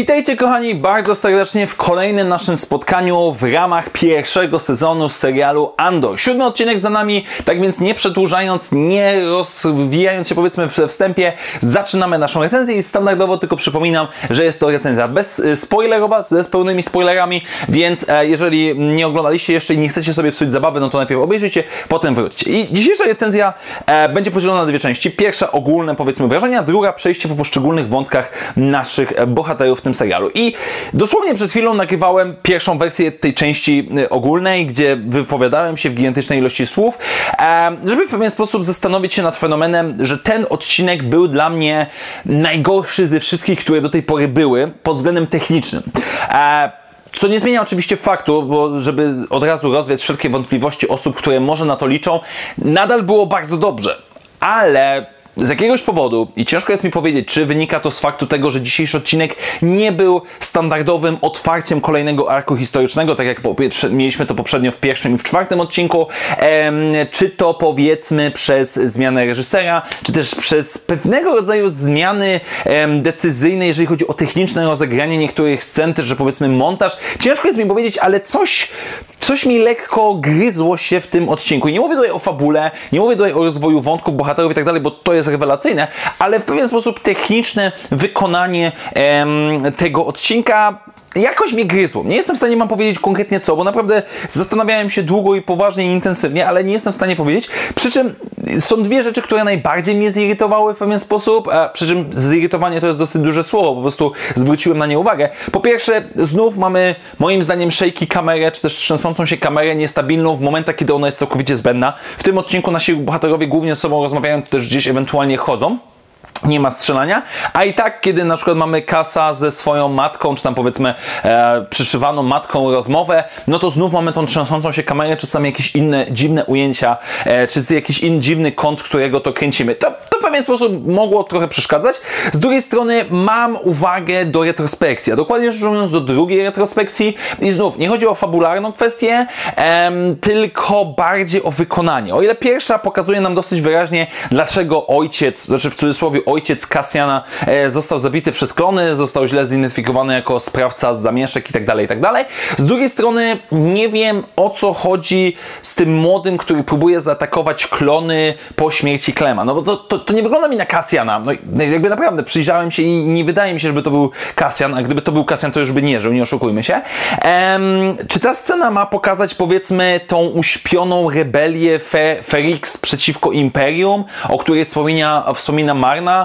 Witajcie kochani bardzo serdecznie w kolejnym naszym spotkaniu w ramach pierwszego sezonu serialu Andor. Siódmy odcinek za nami, tak więc nie przedłużając, nie rozwijając się powiedzmy we wstępie, zaczynamy naszą recenzję i standardowo tylko przypominam, że jest to recenzja bez y, spoilerowa, z pełnymi spoilerami, więc e, jeżeli nie oglądaliście jeszcze i nie chcecie sobie psuć zabawy, no to najpierw obejrzyjcie, potem wróćcie. I dzisiejsza recenzja e, będzie podzielona na dwie części. Pierwsza ogólne powiedzmy wrażenia, druga przejście po poszczególnych wątkach naszych bohaterów tym serialu. I dosłownie przed chwilą nagrywałem pierwszą wersję tej części y, ogólnej, gdzie wypowiadałem się w gigantycznej ilości słów, żeby w pewien sposób zastanowić się nad fenomenem, że ten odcinek był dla mnie najgorszy ze wszystkich, które do tej pory były pod względem technicznym. E, co nie zmienia oczywiście faktu, bo żeby od razu rozwiać wszelkie wątpliwości osób, które może na to liczą, nadal było bardzo dobrze. Ale z jakiegoś powodu, i ciężko jest mi powiedzieć, czy wynika to z faktu tego, że dzisiejszy odcinek nie był standardowym otwarciem kolejnego arku historycznego, tak jak mieliśmy to poprzednio w pierwszym i w czwartym odcinku, czy to powiedzmy przez zmianę reżysera, czy też przez pewnego rodzaju zmiany decyzyjne, jeżeli chodzi o techniczne rozegranie niektórych scen, też, że powiedzmy montaż. Ciężko jest mi powiedzieć, ale coś, coś mi lekko gryzło się w tym odcinku. I nie mówię tutaj o fabule, nie mówię tutaj o rozwoju wątków, bohaterów i tak dalej, bo to jest rewelacyjne, ale w pewien sposób techniczne wykonanie em, tego odcinka jakoś mnie gryzło. Nie jestem w stanie mam powiedzieć konkretnie co, bo naprawdę zastanawiałem się długo i poważnie i intensywnie, ale nie jestem w stanie powiedzieć. Przy czym są dwie rzeczy, które najbardziej mnie zirytowały w pewien sposób, a przy czym zirytowanie to jest dosyć duże słowo, po prostu zwróciłem na nie uwagę. Po pierwsze, znów mamy moim zdaniem shaky kamerę, czy też trzęsącą się kamerę niestabilną w momentach, kiedy ona jest całkowicie zbędna. W tym odcinku nasi bohaterowie głównie z sobą rozmawiają, też gdzieś ewentualnie chodzą nie ma strzelania, a i tak, kiedy na przykład mamy kasa ze swoją matką, czy tam powiedzmy e, przyszywaną matką rozmowę, no to znów mamy tą trzęsącą się kamerę, są jakieś inne dziwne ujęcia, e, czy jakiś inny dziwny kąt, którego to kręcimy. To, to w pewien sposób mogło trochę przeszkadzać. Z drugiej strony mam uwagę do retrospekcji, a dokładnie rzecz ujmując do drugiej retrospekcji i znów nie chodzi o fabularną kwestię, em, tylko bardziej o wykonanie. O ile pierwsza pokazuje nam dosyć wyraźnie, dlaczego ojciec, znaczy w cudzysłowie ojciec Kasjana e, został zabity przez klony, został źle zidentyfikowany jako sprawca zamieszek itd., tak itd. Tak z drugiej strony nie wiem o co chodzi z tym młodym, który próbuje zaatakować klony po śmierci Klema. No bo to, to, to nie wygląda mi na Kasjana. No jakby naprawdę przyjrzałem się i nie wydaje mi się, żeby to był Kasjan, a gdyby to był Kasjan, to już by nie żył, nie oszukujmy się. Ehm, czy ta scena ma pokazać powiedzmy tą uśpioną rebelię Fe przeciwko Imperium, o której wspomina, wspomina Marna,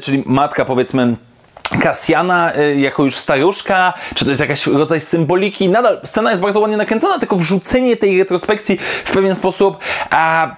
czyli matka powiedzmy Kasjana y, jako już staruszka, czy to jest jakaś rodzaj symboliki. Nadal scena jest bardzo ładnie nakręcona, tylko wrzucenie tej retrospekcji w pewien sposób a,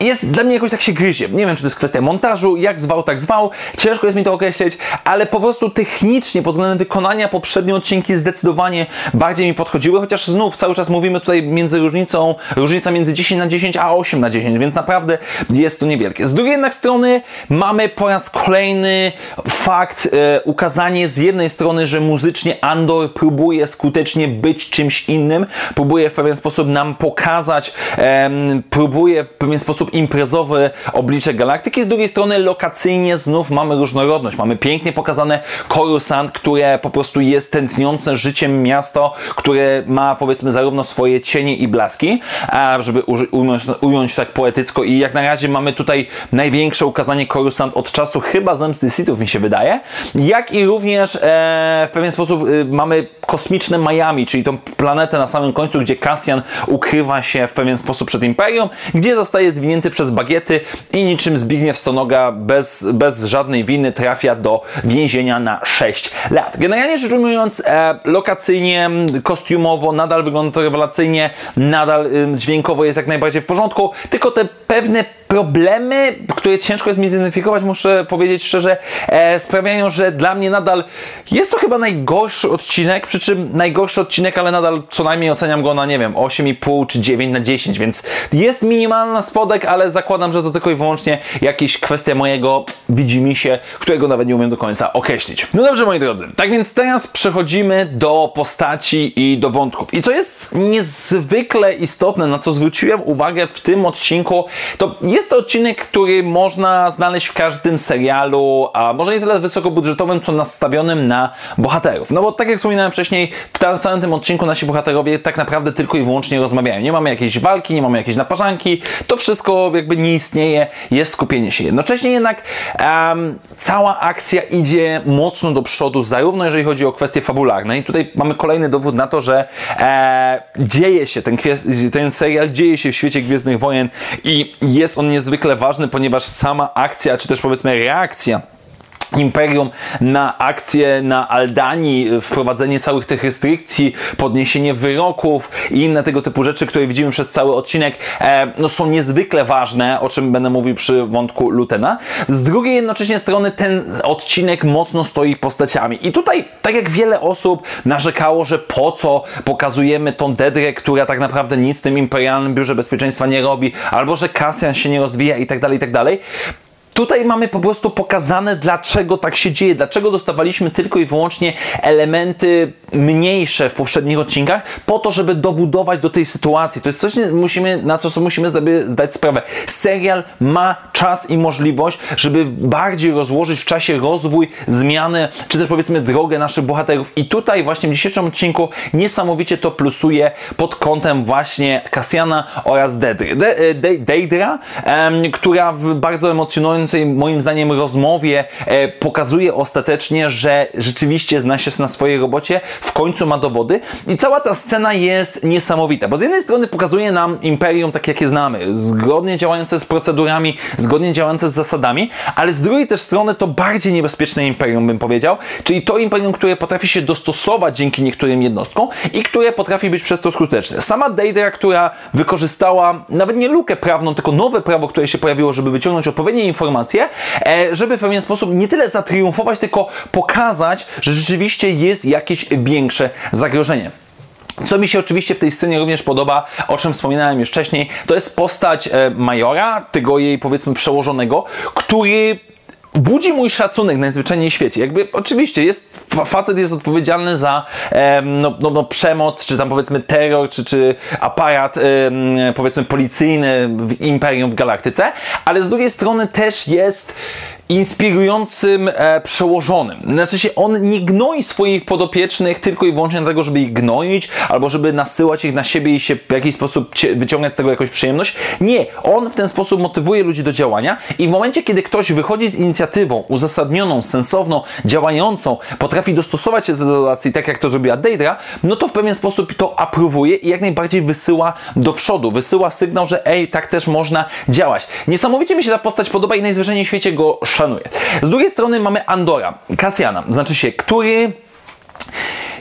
jest dla mnie jakoś tak się gryzie. Nie wiem, czy to jest kwestia montażu, jak zwał, tak zwał. Ciężko jest mi to określić, ale po prostu technicznie, pod względem wykonania poprzednie odcinki zdecydowanie bardziej mi podchodziły, chociaż znów cały czas mówimy tutaj między różnicą, różnica między 10 na 10 a 8 na 10, więc naprawdę jest to niewielkie. Z drugiej jednak strony mamy po raz kolejny fakt, e, ukazanie z jednej strony, że muzycznie Andor próbuje skutecznie być czymś innym, próbuje w pewien sposób nam pokazać, e, próbuje w pewien sposób imprezowe oblicze galaktyki. Z drugiej strony lokacyjnie znów mamy różnorodność. Mamy pięknie pokazane Coruscant, które po prostu jest tętniące życiem miasto, które ma powiedzmy zarówno swoje cienie i blaski, żeby ująć, ująć tak poetycko i jak na razie mamy tutaj największe ukazanie Coruscant od czasu chyba Zemsty Sithów mi się wydaje, jak i również e, w pewien sposób e, mamy kosmiczne Miami, czyli tą planetę na samym końcu, gdzie Cassian ukrywa się w pewien sposób przed Imperium, gdzie zostaje zwinięty przez bagiety i niczym Zbigniew Stonoga bez, bez żadnej winy trafia do więzienia na 6 lat. Generalnie rzecz ujmując, e, lokacyjnie, kostiumowo nadal wygląda to rewelacyjnie, nadal e, dźwiękowo jest jak najbardziej w porządku, tylko te pewne problemy, które ciężko jest mi zidentyfikować, muszę powiedzieć szczerze, e, sprawiają, że dla mnie nadal jest to chyba najgorszy odcinek, przy czym najgorszy odcinek, ale nadal co najmniej oceniam go na, nie wiem, 8,5 czy 9 na 10, więc jest minimalna spodek, ale zakładam, że to tylko i wyłącznie jakieś kwestia mojego widzimy się, którego nawet nie umiem do końca określić. No dobrze, moi drodzy, tak więc teraz przechodzimy do postaci i do wątków. I co jest niezwykle istotne, na co zwróciłem uwagę w tym odcinku, to jest to odcinek, który można znaleźć w każdym serialu, a może nie tyle wysokobudżetowym, co nastawionym na bohaterów. No bo tak jak wspominałem wcześniej, w całym tym odcinku nasi bohaterowie tak naprawdę tylko i wyłącznie rozmawiają. Nie mamy jakiejś walki, nie mamy jakiejś naparzanki, to wszystko jakby nie istnieje, jest skupienie się. Jednocześnie jednak um, cała akcja idzie mocno do przodu, zarówno jeżeli chodzi o kwestie fabularne i tutaj mamy kolejny dowód na to, że e, dzieje się, ten, ten serial dzieje się w świecie Gwiezdnych Wojen i jest on niezwykle ważny, ponieważ sama akcja, czy też powiedzmy reakcja Imperium na akcje na Aldanii, wprowadzenie całych tych restrykcji, podniesienie wyroków i inne tego typu rzeczy, które widzimy przez cały odcinek, e, no są niezwykle ważne, o czym będę mówił przy wątku Lutena. Z drugiej jednocześnie strony ten odcinek mocno stoi postaciami. I tutaj, tak jak wiele osób narzekało, że po co pokazujemy tą Dedrę, która tak naprawdę nic w tym Imperialnym Biurze Bezpieczeństwa nie robi, albo że Castian się nie rozwija i tak dalej, i tak dalej. Tutaj mamy po prostu pokazane, dlaczego tak się dzieje, dlaczego dostawaliśmy tylko i wyłącznie elementy mniejsze w poprzednich odcinkach, po to, żeby dobudować do tej sytuacji. To jest coś, musimy, na co musimy zdać sprawę. Serial ma czas i możliwość, żeby bardziej rozłożyć w czasie rozwój, zmiany, czy też powiedzmy drogę naszych bohaterów. I tutaj właśnie w dzisiejszym odcinku niesamowicie to plusuje pod kątem właśnie Cassiana oraz Deidre, De, De, Deidra, która w bardzo emocjonującym moim zdaniem rozmowie e, pokazuje ostatecznie, że rzeczywiście zna się na swojej robocie, w końcu ma dowody i cała ta scena jest niesamowita, bo z jednej strony pokazuje nam imperium tak jakie znamy, zgodnie działające z procedurami, zgodnie działające z zasadami, ale z drugiej też strony to bardziej niebezpieczne imperium bym powiedział, czyli to imperium, które potrafi się dostosować dzięki niektórym jednostkom i które potrafi być przez to skuteczne. Sama Deidra, która wykorzystała nawet nie lukę prawną, tylko nowe prawo, które się pojawiło, żeby wyciągnąć odpowiednie informacje informacje, żeby w pewien sposób nie tyle zatriumfować, tylko pokazać, że rzeczywiście jest jakieś większe zagrożenie. Co mi się oczywiście w tej scenie również podoba, o czym wspominałem już wcześniej, to jest postać e, Majora, tego jej powiedzmy przełożonego, który budzi mój szacunek najzwyczajniej w świecie. Jakby oczywiście jest, facet jest odpowiedzialny za no, no, no, przemoc, czy tam powiedzmy terror, czy, czy aparat powiedzmy policyjny w Imperium w Galaktyce, ale z drugiej strony też jest inspirującym e, przełożonym. Znaczy się, on nie gnoi swoich podopiecznych tylko i wyłącznie dlatego, żeby ich gnoić, albo żeby nasyłać ich na siebie i się w jakiś sposób wyciągać z tego jakąś przyjemność. Nie, on w ten sposób motywuje ludzi do działania i w momencie, kiedy ktoś wychodzi z inicjatywą uzasadnioną, sensowną, działającą, potrafi dostosować się do sytuacji, tak jak to zrobiła Deidra, no to w pewien sposób to aprobuje i jak najbardziej wysyła do przodu, wysyła sygnał, że ej, tak też można działać. Niesamowicie mi się ta postać podoba i najzwyczajniej w świecie go szanuję. Z drugiej strony mamy Andora, Kasjana, znaczy się, który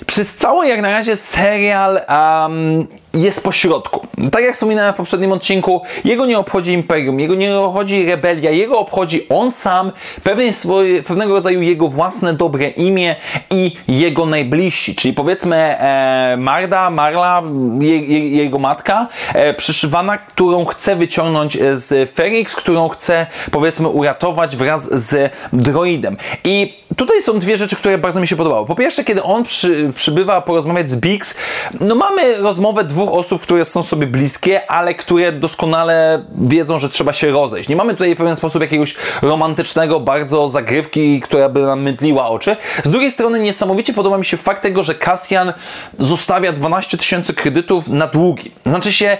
przez cały jak na razie serial um, jest pośrodku. Tak jak wspominałem w poprzednim odcinku, jego nie obchodzi imperium, jego nie obchodzi rebelia, jego obchodzi on sam, pewien swoje, pewnego rodzaju jego własne dobre imię i jego najbliżsi. Czyli powiedzmy e, Marda, Marla, je, je, jego matka, e, przyszywana, którą chce wyciągnąć z Ferix, którą chce powiedzmy uratować wraz z droidem. I tutaj są dwie rzeczy, które bardzo mi się podobały. Po pierwsze, kiedy on przy, przybywa porozmawiać z Biggs, no mamy rozmowę dwóch osób, które są sobie bliskie, ale które doskonale wiedzą, że trzeba się rozejść. Nie mamy tutaj w pewien sposób jakiegoś romantycznego, bardzo zagrywki, która by nam mydliła oczy. Z drugiej strony niesamowicie podoba mi się fakt tego, że Cassian zostawia 12 tysięcy kredytów na długi. Znaczy się,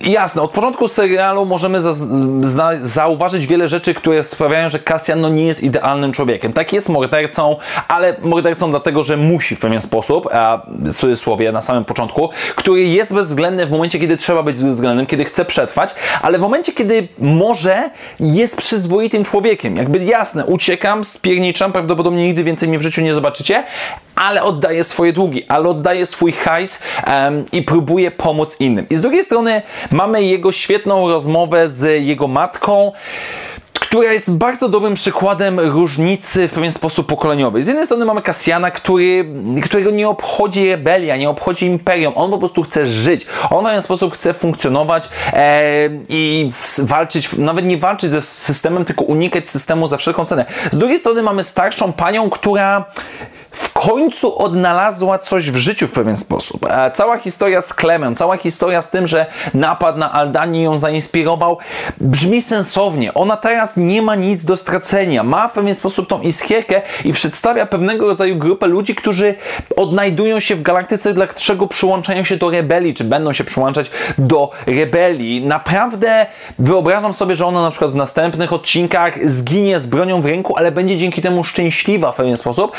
jasne, od początku serialu możemy za, za, zauważyć wiele rzeczy, które sprawiają, że Cassian no, nie jest idealnym człowiekiem. Tak jest mordercą, ale mordercą dlatego, że musi w pewien sposób, a w cudzysłowie na samym początku, który jest bezwzględny w momencie, kiedy trzeba być bezwzględnym, kiedy chce przetrwać, ale w momencie, kiedy może, jest przyzwoitym człowiekiem. Jakby jasne, uciekam, spierniczam, prawdopodobnie nigdy więcej mnie w życiu nie zobaczycie, ale oddaje swoje długi, ale oddaje swój hajs um, i próbuje pomóc innym. I z drugiej strony mamy jego świetną rozmowę z jego matką, która jest bardzo dobrym przykładem różnicy w pewien sposób pokoleniowej. Z jednej strony mamy Kasjana, który, którego nie obchodzi rebelia, nie obchodzi imperium. On po prostu chce żyć. On w pewien sposób chce funkcjonować e, i walczyć, nawet nie walczyć ze systemem, tylko unikać systemu za wszelką cenę. Z drugiej strony mamy starszą panią, która w końcu odnalazła coś w życiu w pewien sposób. E, cała historia z Klemem, cała historia z tym, że napad na Aldani ją zainspirował, brzmi sensownie. Ona teraz nie ma nic do stracenia. Ma w pewien sposób tą iskierkę i przedstawia pewnego rodzaju grupę ludzi, którzy odnajdują się w galaktyce, dlaczego przyłączają się do rebelii, czy będą się przyłączać do rebelii. Naprawdę wyobrażam sobie, że ona na przykład w następnych odcinkach zginie z bronią w ręku, ale będzie dzięki temu szczęśliwa w pewien sposób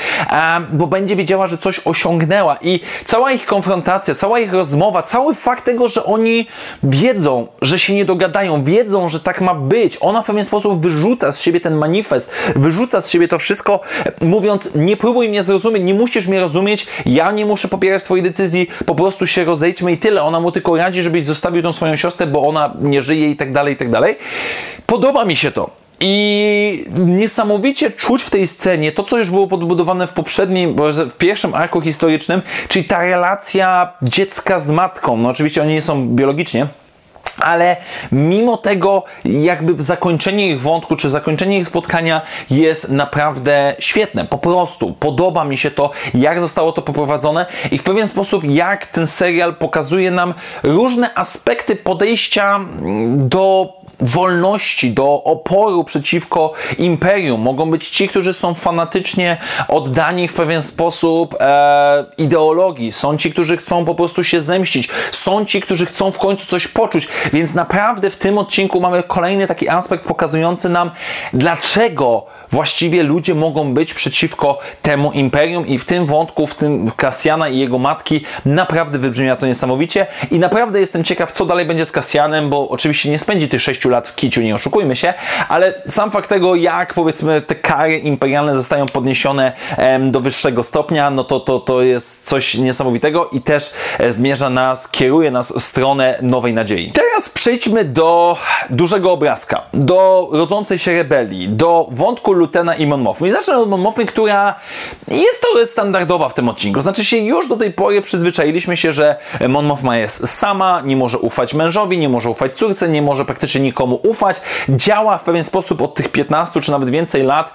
bo będzie wiedziała, że coś osiągnęła. I cała ich konfrontacja, cała ich rozmowa, cały fakt tego, że oni wiedzą, że się nie dogadają, wiedzą, że tak ma być. Ona w pewien sposób wyrzuca z siebie ten manifest, wyrzuca z siebie to wszystko, mówiąc: Nie próbuj mnie zrozumieć, nie musisz mnie rozumieć, ja nie muszę popierać Twojej decyzji, po prostu się rozejdźmy i tyle. Ona mu tylko radzi, żebyś zostawił tą swoją siostrę, bo ona nie żyje i tak dalej, i tak dalej. Podoba mi się to. I niesamowicie czuć w tej scenie to, co już było podbudowane w poprzednim, w pierwszym arku historycznym, czyli ta relacja dziecka z matką. No oczywiście oni nie są biologicznie, ale mimo tego, jakby zakończenie ich wątku, czy zakończenie ich spotkania jest naprawdę świetne. Po prostu podoba mi się to, jak zostało to poprowadzone i w pewien sposób, jak ten serial pokazuje nam różne aspekty podejścia do wolności, do oporu przeciwko imperium. Mogą być ci, którzy są fanatycznie oddani w pewien sposób e, ideologii. Są ci, którzy chcą po prostu się zemścić. Są ci, którzy chcą w końcu coś poczuć. Więc naprawdę w tym odcinku mamy kolejny taki aspekt pokazujący nam, dlaczego właściwie ludzie mogą być przeciwko temu imperium i w tym wątku, w tym Kasjana i jego matki naprawdę wybrzmia to niesamowicie i naprawdę jestem ciekaw, co dalej będzie z Kasjanem, bo oczywiście nie spędzi tych 6 lat w kiciu, nie oszukujmy się, ale sam fakt tego, jak powiedzmy te kary imperialne zostają podniesione em, do wyższego stopnia, no to, to, to jest coś niesamowitego i też e, zmierza nas, kieruje nas w stronę nowej nadziei. Teraz przejdźmy do dużego obrazka, do rodzącej się rebelii, do wątku Lutena i Mon Mothmy. I zacznę od Mon Mothmy, która jest trochę standardowa w tym odcinku. Znaczy się, już do tej pory przyzwyczailiśmy się, że Mon Mothma jest sama, nie może ufać mężowi, nie może ufać córce, nie może praktycznie nikomu ufać. Działa w pewien sposób od tych 15 czy nawet więcej lat,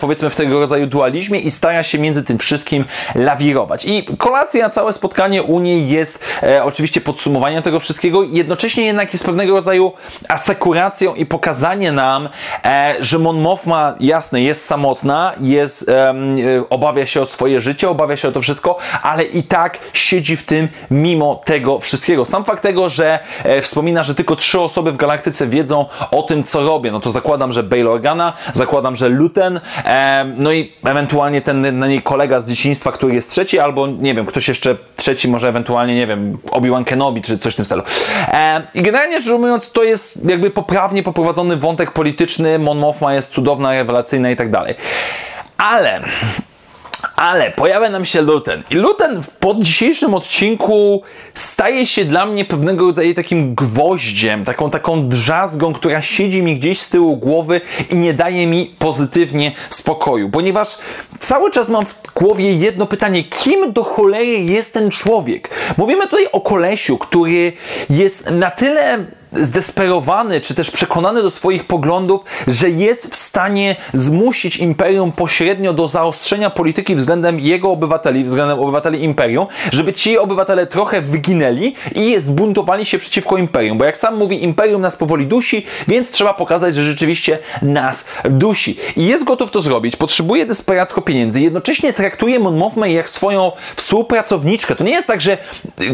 powiedzmy w tego rodzaju dualizmie i stara się między tym wszystkim lawirować. I kolacja, całe spotkanie u niej jest e, oczywiście podsumowaniem tego wszystkiego, jednocześnie jednak jest pewnego rodzaju asekuracją i pokazanie nam, e, że Mon Mothma jasne, jest samotna, jest, um, obawia się o swoje życie, obawia się o to wszystko, ale i tak siedzi w tym mimo tego wszystkiego. Sam fakt tego, że e, wspomina, że tylko trzy osoby w galaktyce wiedzą o tym, co robię, no to zakładam, że Bail Organa, zakładam, że Luten, e, no i ewentualnie ten na niej kolega z dzieciństwa, który jest trzeci, albo nie wiem, ktoś jeszcze trzeci, może ewentualnie, nie wiem, Obi-Wan Kenobi, czy coś w tym stylu. E, I generalnie rzecz ujmując, to jest jakby poprawnie poprowadzony wątek polityczny, Mon Mothma jest cudowna, i tak dalej. Ale ale pojawia nam się Luten. I Luten po dzisiejszym odcinku staje się dla mnie pewnego rodzaju takim gwoździem, taką, taką drzazgą, która siedzi mi gdzieś z tyłu głowy i nie daje mi pozytywnie spokoju. Ponieważ cały czas mam w głowie jedno pytanie: kim do cholery jest ten człowiek? Mówimy tutaj o kolesiu, który jest na tyle zdesperowany, czy też przekonany do swoich poglądów, że jest w stanie zmusić imperium pośrednio do zaostrzenia polityki względem jego obywateli, względem obywateli imperium, żeby ci obywatele trochę wyginęli i zbuntowali się przeciwko imperium. Bo jak sam mówi, imperium nas powoli dusi, więc trzeba pokazać, że rzeczywiście nas dusi. I jest gotów to zrobić, potrzebuje desperacko pieniędzy, jednocześnie traktuje Mon Mothma jak swoją współpracowniczkę. To nie jest tak, że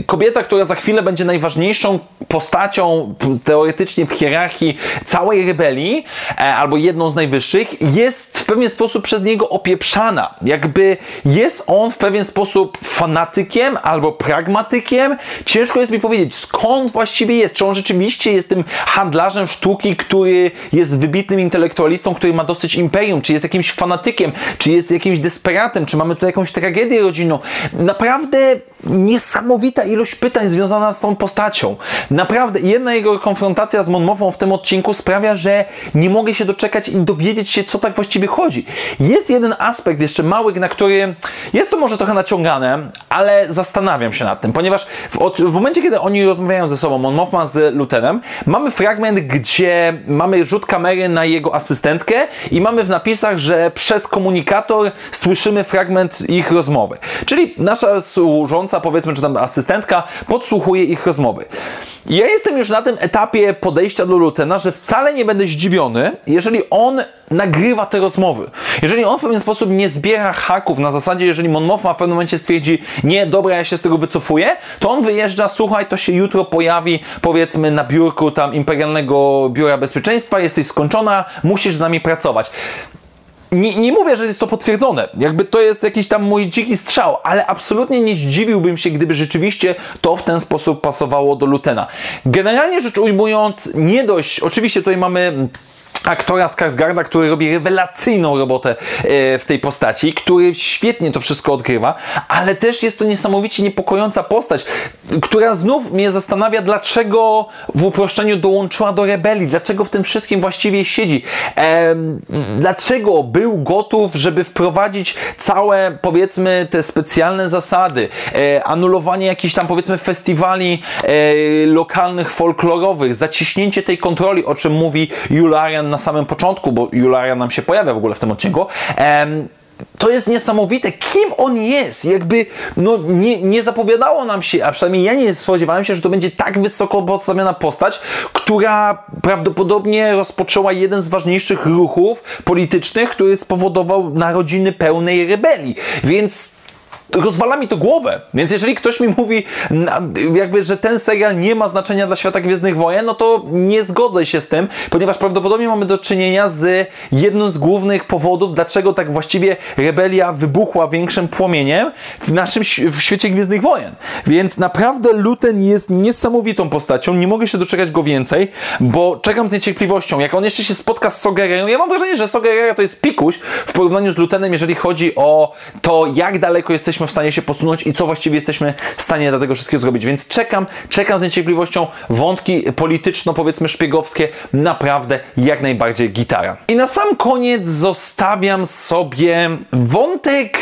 kobieta, która za chwilę będzie najważniejszą postacią teoretycznie w hierarchii całej rebelii, e, albo jedną z najwyższych, jest w pewien sposób przez niego opieprzana. Jakby jest on w pewien sposób fanatykiem albo pragmatykiem. Ciężko jest mi powiedzieć, skąd właściwie jest. Czy on rzeczywiście jest tym handlarzem sztuki, który jest wybitnym intelektualistą, który ma dosyć imperium, czy jest jakimś fanatykiem, czy jest jakimś desperatem, czy mamy tu jakąś tragedię rodzinną. Naprawdę niesamowita ilość pytań związana z tą postacią. Naprawdę, jedna jego konfrontacja z Monmouthą w tym odcinku sprawia, że nie mogę się doczekać i dowiedzieć się, co tak właściwie chodzi. Jest jeden aspekt jeszcze mały, na który jest to może trochę naciągane, ale zastanawiam się nad tym, ponieważ w, od, w momencie, kiedy oni rozmawiają ze sobą, Monmouth z Lutenem, mamy fragment, gdzie mamy rzut kamery na jego asystentkę i mamy w napisach, że przez komunikator słyszymy fragment ich rozmowy. Czyli nasza służąca, powiedzmy, czy tam asystentka podsłuchuje ich rozmowy. Ja jestem już na tym etapie podejścia do Lutena, że wcale nie będę zdziwiony, jeżeli on nagrywa te rozmowy. Jeżeli on w pewien sposób nie zbiera haków na zasadzie, jeżeli Mon Mothma w pewnym momencie stwierdzi, nie, dobra, ja się z tego wycofuję, to on wyjeżdża, słuchaj, to się jutro pojawi, powiedzmy, na biurku tam Imperialnego Biura Bezpieczeństwa, jesteś skończona, musisz z nami pracować nie, nie mówię, że jest to potwierdzone. Jakby to jest jakiś tam mój dziki strzał, ale absolutnie nie zdziwiłbym się, gdyby rzeczywiście to w ten sposób pasowało do Lutena. Generalnie rzecz ujmując, nie dość, oczywiście tutaj mamy aktora Skarsgarda, który robi rewelacyjną robotę e, w tej postaci, który świetnie to wszystko odgrywa, ale też jest to niesamowicie niepokojąca postać, która znów mnie zastanawia, dlaczego w uproszczeniu dołączyła do rebelii, dlaczego w tym wszystkim właściwie siedzi, dlaczego był gotów, żeby wprowadzić całe, powiedzmy, te specjalne zasady, e, anulowanie jakichś tam, powiedzmy, festiwali e, lokalnych, folklorowych, zaciśnięcie tej kontroli, o czym mówi Jularian na samym początku, bo Jularia nam się pojawia w ogóle w tym odcinku, to jest niesamowite, kim on jest. Jakby no, nie, nie zapowiadało nam się, a przynajmniej ja nie spodziewałem się, że to będzie tak wysoko podstawiona postać, która prawdopodobnie rozpoczęła jeden z ważniejszych ruchów politycznych, który spowodował narodziny pełnej rebelii. Więc rozwala mi to głowę. Więc jeżeli ktoś mi mówi, jakby, że ten serial nie ma znaczenia dla świata Gwiezdnych Wojen, no to nie zgodzę się z tym, ponieważ prawdopodobnie mamy do czynienia z jednym z głównych powodów, dlaczego tak właściwie rebelia wybuchła większym płomieniem w naszym w świecie Gwiezdnych Wojen. Więc naprawdę Luten jest niesamowitą postacią, nie mogę się doczekać go więcej, bo czekam z niecierpliwością. Jak on jeszcze się spotka z Sogererą, ja mam wrażenie, że Sogerera to jest pikuś w porównaniu z Lutenem, jeżeli chodzi o to, jak daleko jesteśmy jesteśmy w stanie się posunąć i co właściwie jesteśmy w stanie dla tego wszystkiego zrobić. Więc czekam, czekam z niecierpliwością. Wątki polityczno, powiedzmy szpiegowskie, naprawdę jak najbardziej gitara. I na sam koniec zostawiam sobie wątek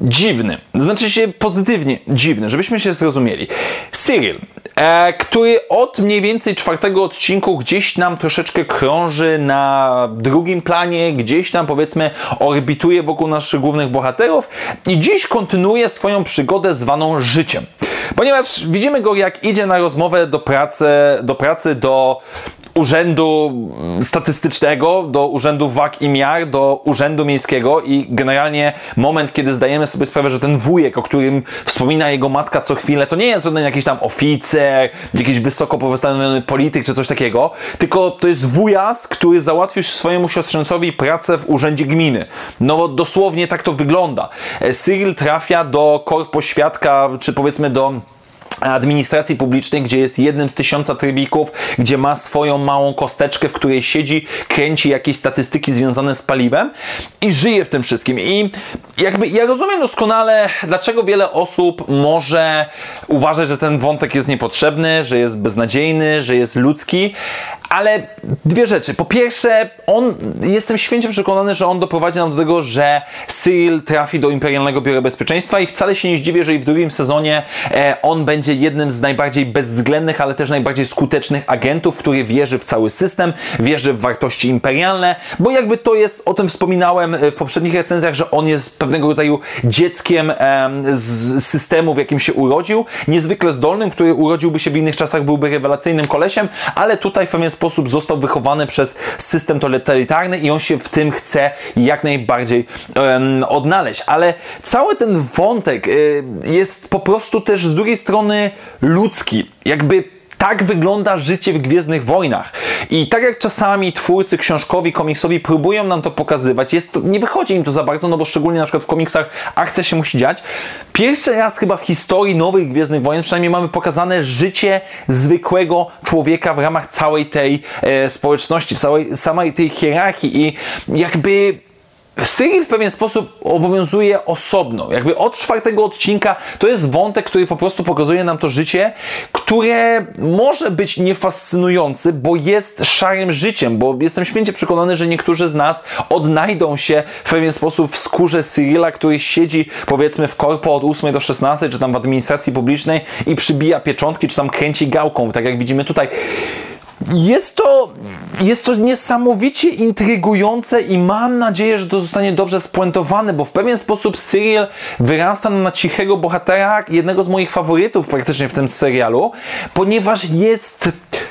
dziwny. Znaczy się pozytywnie dziwny, żebyśmy się zrozumieli. Cyril, który od mniej więcej czwartego odcinku gdzieś nam troszeczkę krąży na drugim planie, gdzieś tam powiedzmy orbituje wokół naszych głównych bohaterów i dziś kontynuuje swoją przygodę zwaną życiem. Ponieważ widzimy go, jak idzie na rozmowę do pracy, do pracy, do urzędu statystycznego, do urzędu wag i miar, do urzędu miejskiego i generalnie moment, kiedy zdajemy sobie sprawę, że ten wujek, o którym wspomina jego matka co chwilę, to nie jest żaden jakiś tam oficer, jakiś wysoko postawiony polityk czy coś takiego, tylko to jest wujas, który załatwił swojemu siostrzeńcowi pracę w urzędzie gminy. No bo dosłownie tak to wygląda. E, Cyril trafia do korpo świadka, czy powiedzmy do administracji publicznej, gdzie jest jednym z tysiąca trybików, gdzie ma swoją małą kosteczkę, w której siedzi, kręci jakieś statystyki związane z paliwem i żyje w tym wszystkim. I jakby ja rozumiem doskonale, dlaczego wiele osób może uważać, że ten wątek jest niepotrzebny, że jest beznadziejny, że jest ludzki, ale dwie rzeczy. Po pierwsze, on, jestem święcie przekonany, że on doprowadzi nam do tego, że Cyril trafi do Imperialnego Biura Bezpieczeństwa i wcale się nie zdziwię, że i w drugim sezonie e, on będzie jednym z najbardziej bezwzględnych, ale też najbardziej skutecznych agentów, który wierzy w cały system, wierzy w wartości imperialne, bo jakby to jest, o tym wspominałem e, w poprzednich recenzjach, że on jest pewnego rodzaju dzieckiem e, z systemu, w jakim się urodził, niezwykle zdolnym, który urodziłby się w innych czasach, byłby rewelacyjnym kolesiem, ale tutaj w pewien sposób został wychowany przez system totalitarny i on się w tym chce jak najbardziej um, odnaleźć. Ale cały ten wątek y, jest po prostu też z drugiej strony ludzki. Jakby tak wygląda życie w Gwiezdnych Wojnach. I tak jak czasami twórcy książkowi, komiksowi próbują nam to pokazywać, jest to, nie wychodzi im to za bardzo, no bo szczególnie na przykład w komiksach akcja się musi dziać. Pierwszy raz chyba w historii nowych Gwiezdnych Wojen przynajmniej mamy pokazane życie zwykłego człowieka w ramach całej tej e, społeczności, w całej samej tej hierarchii i jakby Cyril w pewien sposób obowiązuje osobno. Jakby od czwartego odcinka to jest wątek, który po prostu pokazuje nam to życie, które może być niefascynujący, bo jest szarym życiem, bo jestem święcie przekonany, że niektórzy z nas odnajdą się w pewien sposób w skórze Cyrila, który siedzi powiedzmy w korpo od 8 do 16, czy tam w administracji publicznej i przybija pieczątki, czy tam kręci gałką, tak jak widzimy tutaj. Jest to, jest to niesamowicie intrygujące i mam nadzieję, że to zostanie dobrze spuentowane, bo w pewien sposób Cyril wyrasta na cichego bohatera, jednego z moich faworytów praktycznie w tym serialu, ponieważ jest,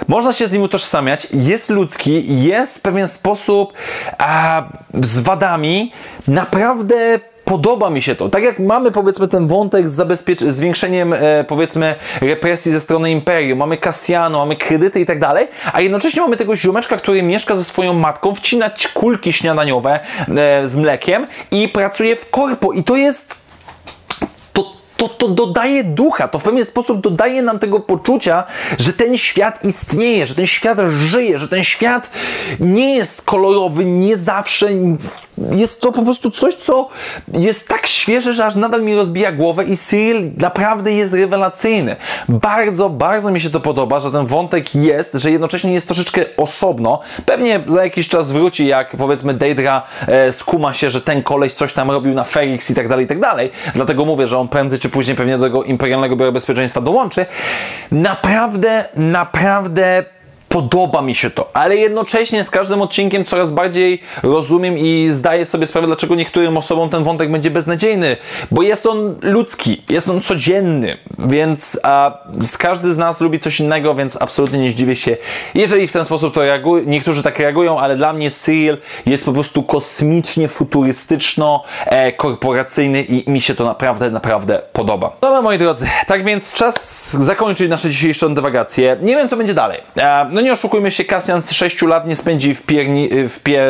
można się z nim utożsamiać, jest ludzki, jest w pewien sposób a, z wadami, naprawdę podoba mi się to. Tak jak mamy powiedzmy ten wątek z zabezpiecz- zwiększeniem e, powiedzmy represji ze strony Imperium, mamy Cassiano, mamy kredyty i tak dalej, a jednocześnie mamy tego ziomeczka, który mieszka ze swoją matką, wcinać kulki śniadaniowe e, z mlekiem i pracuje w korpo i to jest to, to dodaje ducha, to w pewien sposób dodaje nam tego poczucia, że ten świat istnieje, że ten świat żyje, że ten świat nie jest kolorowy, nie zawsze jest to po prostu coś, co jest tak świeże, że aż nadal mi rozbija głowę i Cyril naprawdę jest rewelacyjny. Bardzo, bardzo mi się to podoba, że ten wątek jest, że jednocześnie jest troszeczkę osobno. Pewnie za jakiś czas wróci, jak powiedzmy Deidra e, skuma się, że ten koleś coś tam robił na Felix i tak dalej, i tak dalej. Dlatego mówię, że on prędzej czy później pewnie do tego Imperialnego Biura Bezpieczeństwa dołączy. Naprawdę, naprawdę Podoba mi się to, ale jednocześnie z każdym odcinkiem coraz bardziej rozumiem i zdaję sobie sprawę, dlaczego niektórym osobom ten wątek będzie beznadziejny, bo jest on ludzki, jest on codzienny, więc a, każdy z nas lubi coś innego, więc absolutnie nie zdziwię się, jeżeli w ten sposób to reagują, niektórzy tak reagują, ale dla mnie serial jest po prostu kosmicznie futurystyczno, e, korporacyjny i mi się to naprawdę, naprawdę podoba. Dobra moi drodzy, tak więc czas zakończyć nasze dzisiejsze dywagacje. Nie wiem co będzie dalej. E, no nie oszukujmy się, Kasjan z 6 lat nie spędzi w, pierni, w, pie,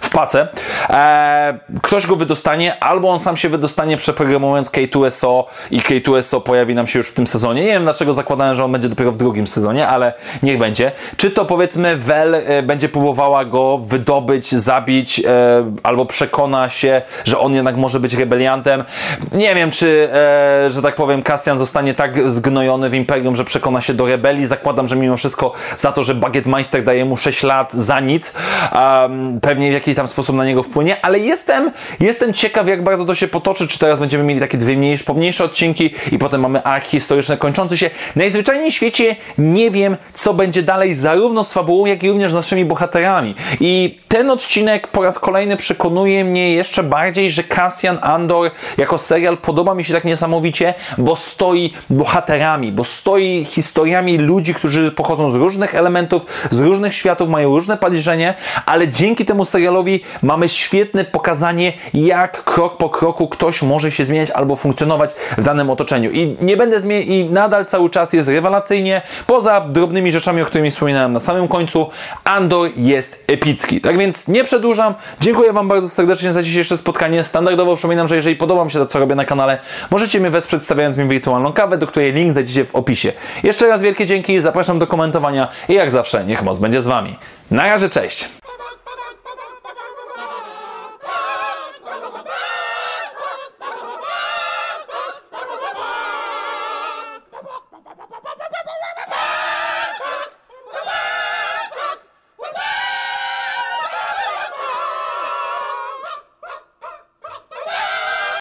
w pace. E, ktoś go wydostanie, albo on sam się wydostanie przeprogramując K2SO i K2SO pojawi nam się już w tym sezonie. Nie wiem dlaczego zakładałem, że on będzie dopiero w drugim sezonie, ale niech będzie. Czy to powiedzmy Vel e, będzie próbowała go wydobyć, zabić, e, albo przekona się, że on jednak może być rebeliantem. Nie wiem, czy, e, że tak powiem, Kastian zostanie tak zgnojony w Imperium, że przekona się do rebelii. Zakładam, że mimo wszystko za to, że Bagietmeister daje mu 6 lat za nic, um, pewnie w jakiś tam sposób na niego wpłynie, ale jestem, jestem ciekaw, jak bardzo to się potoczy, czy teraz będziemy mieli takie dwie mniejsze, pomniejsze odcinki i potem mamy ark historyczny kończący się. Najzwyczajniej w świecie nie wiem, co będzie dalej, zarówno z fabułą, jak i również z naszymi bohaterami. I ten odcinek po raz kolejny przekonuje mnie jeszcze bardziej, że Cassian Andor jako serial podoba mi się tak niesamowicie, bo stoi bohaterami, bo stoi historiami ludzi, którzy pochodzą z różnych elementów elementów z różnych światów, mają różne podejrzenie, ale dzięki temu serialowi mamy świetne pokazanie, jak krok po kroku ktoś może się zmieniać albo funkcjonować w danym otoczeniu. I nie będę zmieniać, i nadal cały czas jest rewelacyjnie, poza drobnymi rzeczami, o których wspominałem na samym końcu, Andor jest epicki. Tak więc nie przedłużam. Dziękuję Wam bardzo serdecznie za dzisiejsze spotkanie. Standardowo przypominam, że jeżeli podoba mi się to, co robię na kanale, możecie mnie wesprzeć stawiając mi wirtualną kawę, do której link znajdziecie w opisie. Jeszcze raz wielkie dzięki, zapraszam do komentowania i jak zawsze, niech moc będzie z Wami. Na razie, cześć!